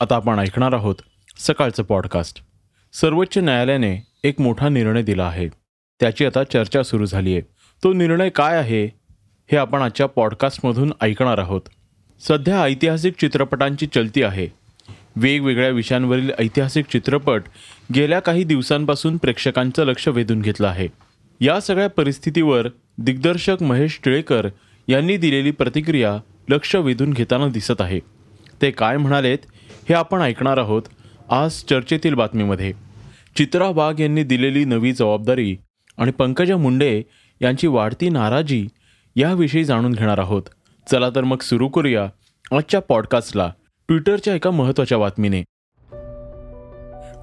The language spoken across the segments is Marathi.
आता आपण ऐकणार आहोत सकाळचं पॉडकास्ट. सर्वोच्च न्यायालयाने एक मोठा निर्णय दिला आहे. त्याची आता चर्चा सुरू झाली आहे तो निर्णय काय आहे हे आपण आजच्या पॉडकास्टमधून ऐकणार आहोत. सध्या ऐतिहासिक चित्रपटांची चलती आहे. वेगवेगळ्या विषयांवरील ऐतिहासिक चित्रपट गेल्या काही दिवसांपासून प्रेक्षकांचं लक्ष वेधून घेतलं आहे. या सगळ्या परिस्थितीवर दिग्दर्शक महेश टिळेकर यांनी दिलेली प्रतिक्रिया लक्ष वेधून घेताना दिसत आहे. ते काय म्हणालेत हे आपण ऐकणार आहोत आज चर्चेतील बातमीमध्ये. चित्रा वाघ यांनी दिलेली नवी जबाबदारी आणि पंकजा मुंडे यांची वाढती नाराजी याविषयी जाणून घेणार आहोत. चला तर मग सुरू करूया आजच्या पॉडकास्टला ट्विटरच्या एका महत्त्वाच्या बातमीने.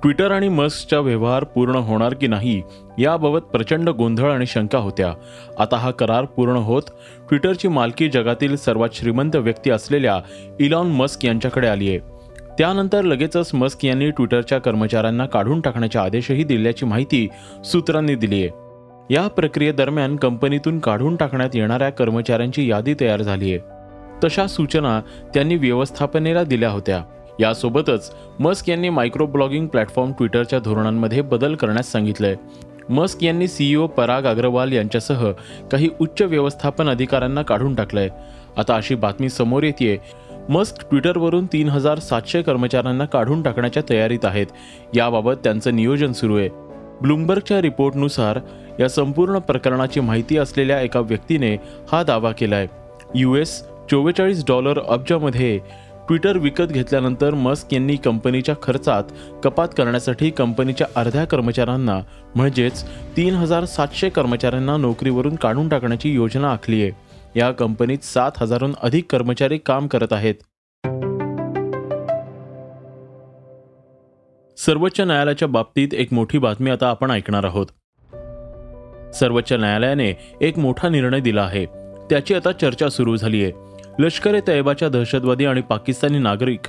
ट्विटर आणि मस्कचा व्यवहार पूर्ण होणार की नाही याबाबत प्रचंड गोंधळ आणि शंका होत्या. आता हा करार पूर्ण होत ट्विटरची मालकी जगातील सर्वात श्रीमंत व्यक्ती असलेल्या इलॉन मस्क यांच्याकडे आली आहे त्यानंतर लगेचच मस्क यांनी ट्विटरच्या कर्मचाऱ्यांना काढून टाकण्याचे आदेशही दिल्याची माहिती सूत्रांनी दिली आहे. या प्रक्रियेदरम्यान कंपनीतून काढून टाकण्यात येणाऱ्या कर्मचाऱ्यांची यादी तयार झाली आहे. तशा सूचना त्यांनी व्यवस्थापनेला दिल्या होत्या. यासोबतच मस्क यांनी मायक्रो ब्लॉगिंग प्लॅटफॉर्म ट्विटरच्या धोरणांमध्ये बदल करण्यास सांगितलंय. मस्क यांनी सीईओ पराग अग्रवाल यांच्यासह काही उच्च व्यवस्थापन अधिकाऱ्यांना काढून टाकलंय. आता अशी बातमी समोर येते मस्क ट्विटरवरून तीन हजार सातशे कर्मचाऱ्यांना काढून टाकण्याच्या तयारीत आहेत. याबाबत त्यांचं नियोजन सुरू आहे. ब्लूमबर्गच्या रिपोर्टनुसार या संपूर्ण प्रकरणाची माहिती असलेल्या एका व्यक्तीने हा दावा केलाय. यू एस चोवेचाळीस डॉलर अब्जामध्ये ट्विटर विकत घेतल्यानंतर मस्क यांनी कंपनीच्या खर्चात कपात करण्यासाठी कंपनीच्या अर्ध्या कर्मचाऱ्यांना म्हणजेच तीन हजार सातशे कर्मचाऱ्यांना नोकरीवरून काढून टाकण्याची योजना आखली आहे. या कंपनीत सात हजारहून अधिक कर्मचारी काम करत आहेत. सर्वोच्च न्यायालयाच्या बाबतीत एक मोठी बातमी आता आपण ऐकणार आहोत. सर्वोच्च न्यायालयाने एक मोठा निर्णय दिला आहे. त्याची आता चर्चा सुरू झाली आहे लष्कर ए तैबाच्या दहशतवादी आणि पाकिस्तानी नागरिक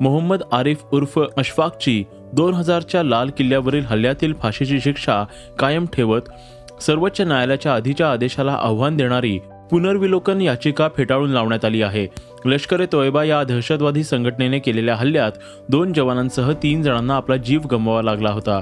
मोहम्मद आरिफ उर्फ अशफाकची दोन हजारच्या लाल किल्ल्यावरील हल्ल्यातील फाशीची शिक्षा कायम ठेवत सर्वोच्च न्यायालयाच्या आधीच्या आदेशाला आव्हान देणारी पुनर्विलोकन याचिका फेटाळून लावण्यात आली आहे. लष्कर ए तोयबा या दहशतवादी संघटनेने केलेल्या हल्ल्यात दोन जवानांसह तीन जणांना आपला जीव गमवावा लागला होता.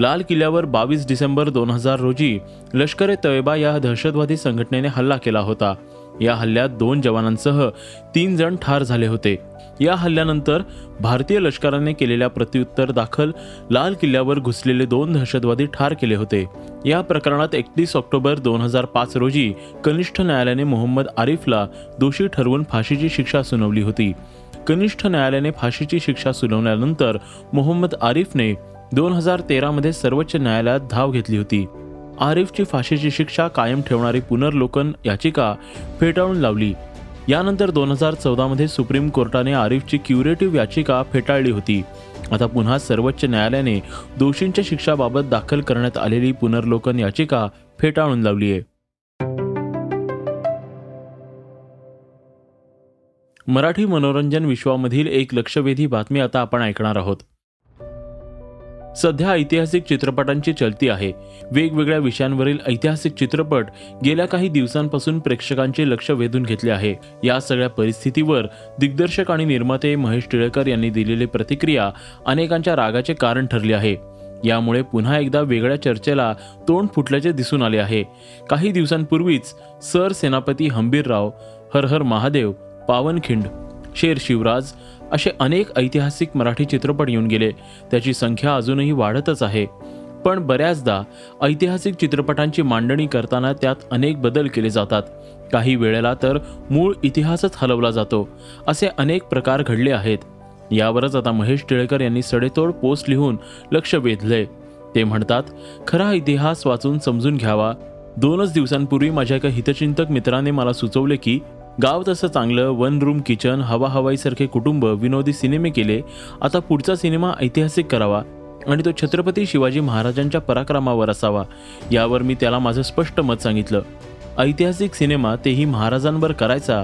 लाल किल्ल्यावर बावीस डिसेंबर दोन हजार रोजी लष्कर ए या दहशतवादी संघटनेने हल्ला केला होता. या हल्ल्यात दोन जवानांसह तीन जण ठार झाले होते. या हल्ल्यानंतर भारतीय लष्कराने केलेल्या प्रत्युत्तर दाखल लाल किल्ल्यावर घुसलेले दोन दहशतवादी ठार केले होते. या प्रकरणात एकतीस ऑक्टोबर दोन हजार पाच रोजी कनिष्ठ न्यायालयाने मोहम्मद आरिफला दोषी ठरवून फाशीची शिक्षा सुनावली होती. कनिष्ठ न्यायालयाने फाशीची शिक्षा सुनावल्यानंतर मोहम्मद आरिफने दोन हजार तेरामध्ये सर्वोच्च न्यायालयात धाव घेतली होती. आरिफची फाशीची शिक्षा कायम ठेवणारी पुनर्लोकन याचिका फेटाळून लावली. यानंतर दोन हजार चौदामध्ये सुप्रीम कोर्टाने आरिफची क्युरेटिव्ह याचिका फेटाळली होती. आता पुन्हा सर्वोच्च न्यायालयाने दोषींच्या शिक्षाबाबत दाखल करण्यात आलेली पुनर्लोकन याचिका फेटाळून लावली आहे. मराठी मनोरंजन विश्वामधील एक लक्षवेधी बातमी आता आपण ऐकणार आहोत. सध्या ऐतिहासिक चित्रपटांची चलती आहे. वेगवेगळ्या विषयांवरील ऐतिहासिक चित्रपट गेल्या काही दिवसांपासून प्रेक्षकांचे लक्ष वेधून घेतले आहे. या सगळ्या परिस्थितीवर दिग्दर्शक आणि निर्माते महेश टिळेकर यांनी दिलेली प्रतिक्रिया अनेकांच्या रागाचे कारण ठरले आहे. यामुळे पुन्हा एकदा वेगळ्या चर्चेला तोंड फुटल्याचे दिसून आले आहे. काही दिवसांपूर्वीच सर सेनापती हंबीरराव हर हर महादेव पावनखिंड शेर शिवराज असे अनेक ऐतिहासिक मराठी चित्रपट येऊन गेले. त्याची संख्या अजूनही वाढतच आहे. पण बऱ्याचदा ऐतिहासिक चित्रपटांची मांडणी करताना त्यात अनेक बदल केले जातात. काही वेळेला तर मूळ इतिहासच हलवला जातो असे अनेक प्रकार घडले आहेत. यावरच आता महेश टिळेकर यांनी सडेतोड पोस्ट लिहून लक्ष वेधले ते म्हणतात खरा इतिहास वाचून समजून घ्यावा. दोनच दिवसांपूर्वी माझ्या एका हितचिंतक मित्राने मला सुचवले की गाव तसं चांगलं वन रूम किचन हवा हवाईसारखे कुटुंब विनोदी सिनेमे केले. आता पुढचा सिनेमा ऐतिहासिक करावा आणि तो छत्रपती शिवाजी महाराजांच्या पराक्रमावर असावा. यावर मी त्याला माझं स्पष्ट मत सांगितलं. ऐतिहासिक सिनेमा तेही महाराजांवर करायचा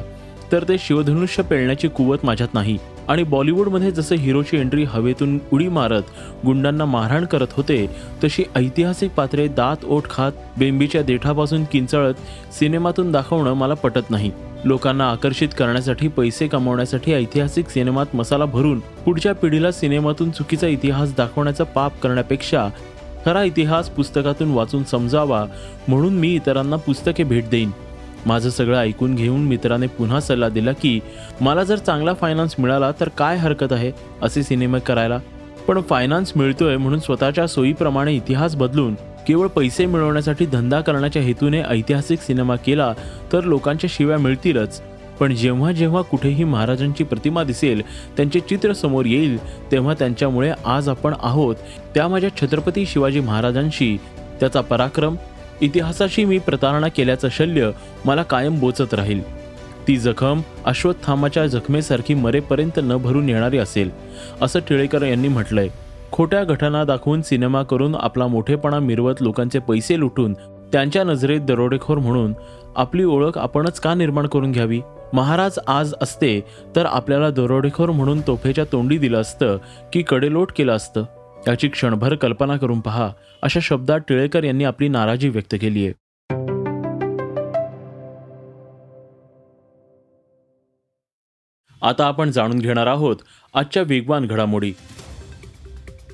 तर ते शिवधनुष्य पेळण्याची कुवत माझ्यात नाही. आणि बॉलिवूडमध्ये जसं हिरोची एंट्री हवेतून उडी मारत गुंडांना मारहाण करत होते तशी ऐतिहासिक पात्रे दात ओठ खात बेंबीच्या देठापासून किंचळत सिनेमातून दाखवणं मला पटत नाही. लोकांना आकर्षित करण्यासाठी पैसे कमावण्यासाठी ऐतिहासिक सिनेमात मसाला भरून पुढच्या पिढीला सिनेमातून चुकीचा इतिहास दाखवण्याचा पाप करण्यापेक्षा खरा इतिहास पुस्तकातून वाचून समजावा म्हणून मी इतरांना पुस्तके भेट देईन. माझं सगळं ऐकून घेऊन मित्राने पुन्हा सल्ला दिला की मला जर चांगला फायनान्स मिळाला तर काय हरकत आहे असे सिनेमे करायला? पण फायनान्स मिळतोय म्हणून स्वतःच्या सोयीप्रमाणे इतिहास बदलून केवळ पैसे मिळवण्यासाठी धंदा करण्याच्या हेतूने ऐतिहासिक सिनेमा केला तर लोकांच्या शिव्या मिळतीलच. पण जेव्हा जेव्हा कुठेही महाराजांची प्रतिमा दिसेल त्यांचे चित्र समोर येईल तेव्हा त्यांच्यामुळे आज आपण आहोत त्या माझ्या छत्रपती शिवाजी महाराजांशी. त्याचा पराक्रम इतिहासाशी मी प्रतारणा केल्याचं शल्य मला कायम बोचत राहील. ती जखम अश्वत्थामाच्या जखमेसारखी मरेपर्यंत न भरून येणारी असेल असं टिळेकर यांनी म्हटलंय. खोट्या घटना दाखवून सिनेमा करून आपला मोठेपणा मिरवत लोकांचे पैसे लुटून त्यांच्या नजरेत दरोडेखोर म्हणून आपली ओळख आपणच का निर्माण करून घ्यावी? महाराज आज असते तर आपल्याला दरोडेखोर म्हणून तोफेच्या तोंडी दिलं असतं की कडेलोट केलं असतं? याची क्षणभर कल्पना करून पहा अशा शब्दात टिळेकर यांनी आपली नाराजी व्यक्त केली आहे. आता आपण जाणून घेणार आहोत आजच्या वेगवान घडामोडी.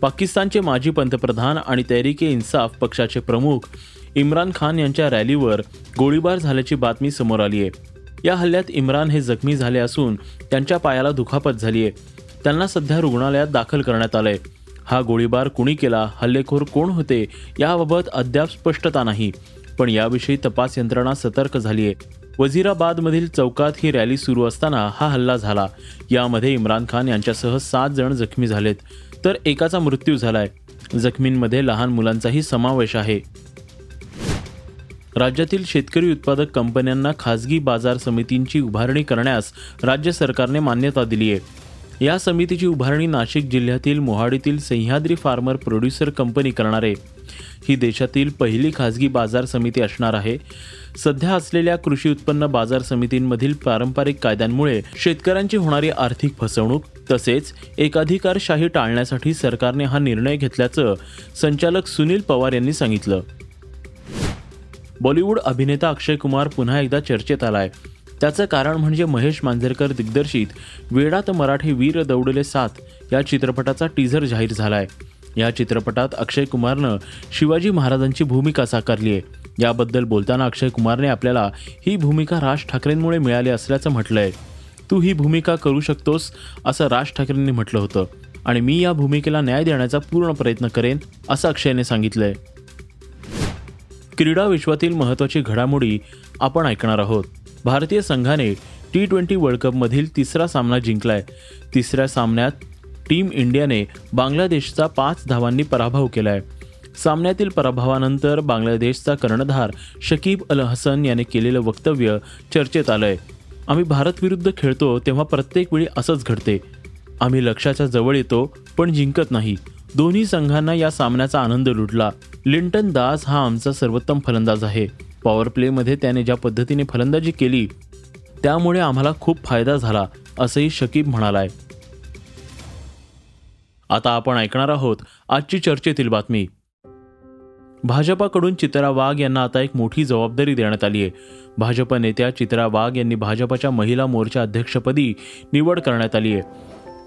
पाकिस्तानचे माजी पंतप्रधान आणि तहरीके इन्साफ पक्षाचे प्रमुख इम्रान खान यांच्या रॅलीवर गोळीबार झाल्याची बातमी समोर आली आहे. या हल्ल्यात इम्रान हे जखमी झाले असून त्यांच्या पायाला दुखापत झाली आहे. त्यांना सध्या रुग्णालयात दाखल करण्यात आलंय. हा गोळीबार कुणी केला हल्लेखोर कोण होते याबाबत अद्याप स्पष्टता नाही. पण याविषयी तपास यंत्रणा सतर्क झाली आहे. वझिराबादमधील चौकात ही रॅली सुरू असताना हा हल्ला झाला. यामध्ये इम्रान खान यांच्यासह सात जण जखमी झालेत तर एकाचा मृत्यू झालाय. जखमींमध्ये लहान मुलांचाही समावेश आहे. राज्यातील शेतकरी उत्पादक कंपन्यांना खासगी बाजार समितींची उभारणी करण्यास राज्य सरकारने मान्यता दिली आहे या समितीची उभारणी नाशिक जिल्ह्यातील मोहाडीतील सह्याद्री फार्मर प्रोड्युसर कंपनी करणार. आहे ही देशातील पहिली खासगी बाजार समिती असणार आहे. सध्या असलेल्या कृषी उत्पन्न बाजार समितींमधील पारंपरिक कायद्यांमुळे शेतकऱ्यांची होणारी आर्थिक फसवणूक तसेच एकाधिकारशाही टाळण्यासाठी सरकारने हा निर्णय घेतल्याचं संचालक सुनील पवार यांनी सांगितलं. बॉलिवूड अभिनेता अक्षय कुमार पुन्हा एकदा चर्चेत आला आहे त्याचं कारण म्हणजे महेश मांजरेकर दिग्दर्शित वेडात मराठी वीर दौडले सात या चित्रपटाचा टीझर जाहीर झालाय. या चित्रपटात अक्षय कुमारनं शिवाजी महाराजांची भूमिका साकारली आहे. याबद्दल बोलताना अक्षय कुमारने आपल्याला ही भूमिका राज ठाकरेंमुळे मिळाली असल्याचं म्हटलंय. तू ही भूमिका करू शकतोस असं राज ठाकरेंनी म्हटलं होतं. आणि मी या भूमिकेला न्याय देण्याचा पूर्ण प्रयत्न करेन असं अक्षयने सांगितलंय. क्रीडा विश्वातील महत्त्वाची घडामोडी आपण ऐकणार आहोत. भारतीय संघाने टी ट्वेंटी वर्ल्ड कपमधील तिसरा सामना जिंकलाय. तिसऱ्या सामन्यात टीम इंडियाने बांगलादेशचा पाच धावांनी पराभव केलाय. सामन्यातील पराभवानंतर बांगलादेशचा कर्णधार शकीब अल हसन याने केलेलं वक्तव्य चर्चेत आलंय. आम्ही भारत विरुद्ध खेळतो तेव्हा प्रत्येक वेळी असंच घडते. आम्ही लक्ष्याच्या जवळ येतो पण जिंकत नाही. दोन्ही संघांना या सामन्याचा आनंद लुटला. लिंटन दास हा आमचा सर्वोत्तम फलंदाज आहे. पॉवर प्लेमध्ये त्याने ज्या पद्धतीने फलंदाजी केली त्यामुळे आम्हाला खूप फायदा झाला असंही शकीब म्हणालाय. आता आपण ऐकणार आहोत आजची चर्चेतील बातमी. भाजपाकडून चित्रा वाघ यांना आता एक मोठी जबाबदारी देण्यात आली आहे. भाजप नेत्या चित्रा वाघ यांनी भाजपच्या महिला मोर्चा अध्यक्षपदी निवड करण्यात आली आहे.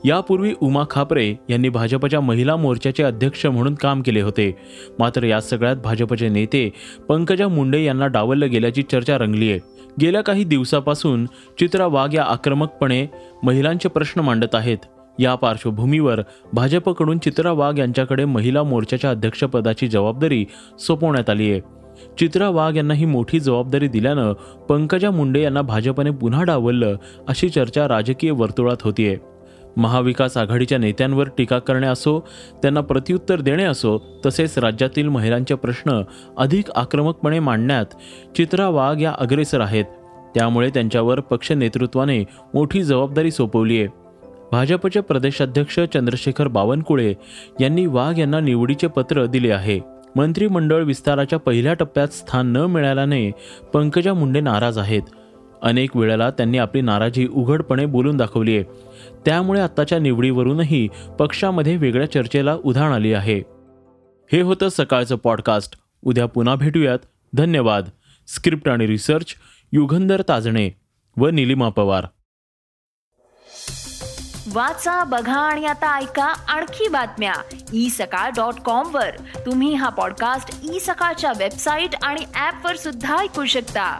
यापूर्वी उमा खापरे यांनी भाजपच्या महिला मोर्चाचे अध्यक्ष म्हणून काम केले होते. मात्र या सगळ्यात भाजपचे नेते पंकजा मुंडे यांना डावललं गेल्याची चर्चा रंगली आहे. गेल्या काही दिवसापासून चित्रा वाघ या आक्रमकपणे महिलांचे प्रश्न मांडत आहेत. या पार्श्वभूमीवर भाजपकडून चित्रा वाघ यांच्याकडे महिला मोर्चाच्या अध्यक्षपदाची जबाबदारी सोपवण्यात आली आहे. चित्रा वाघ यांना ही मोठी जबाबदारी दिल्यानं पंकजा मुंडे यांना भाजपने पुन्हा डावललं अशी चर्चा राजकीय वर्तुळात होतीये. महाविकास आघाडीच्या नेत्यांवर टीका करणे असो त्यांना प्रत्युत्तर देणे असो तसेच राज्यातील महिलांचे प्रश्न अधिक आक्रमकपणे मांडण्यात चित्रा वाघ या अग्रेसर आहेत. त्यामुळे त्यांच्यावर पक्ष नेतृत्वाने मोठी जबाबदारी सोपवली आहे. भाजपचे प्रदेशाध्यक्ष चंद्रशेखर बावनकुळे यांनी वाघ यांना निवडीचे पत्र दिले आहे. मंत्रिमंडळ विस्ताराच्या पहिल्या टप्प्यात स्थान न मिळाल्याने पंकजा मुंडे नाराज आहेत. अनेक वेळेला त्यांनी आपली नाराजी उघडपणे बोलून दाखवली आहे. त्यामुळे आत्ताच्या निवडीवरूनही पक्षामध्ये वेगळ्या चर्चेला उधाण आली आहे. हे होतं सकाळचं पॉडकास्ट. उद्या पुन्हा भेटूयात. धन्यवाद. स्क्रिप्ट आणि रिसर्च युगंधर ताजणे व निलिमा पवार. वाचा बघा आणि आता ऐका आणखी बातम्या. ई सकाळ डॉट कॉम वर. तुम्ही हा पॉडकास्ट ई सकाळच्या वेबसाईट आणि ऍप वर सुद्धा ऐकू शकता.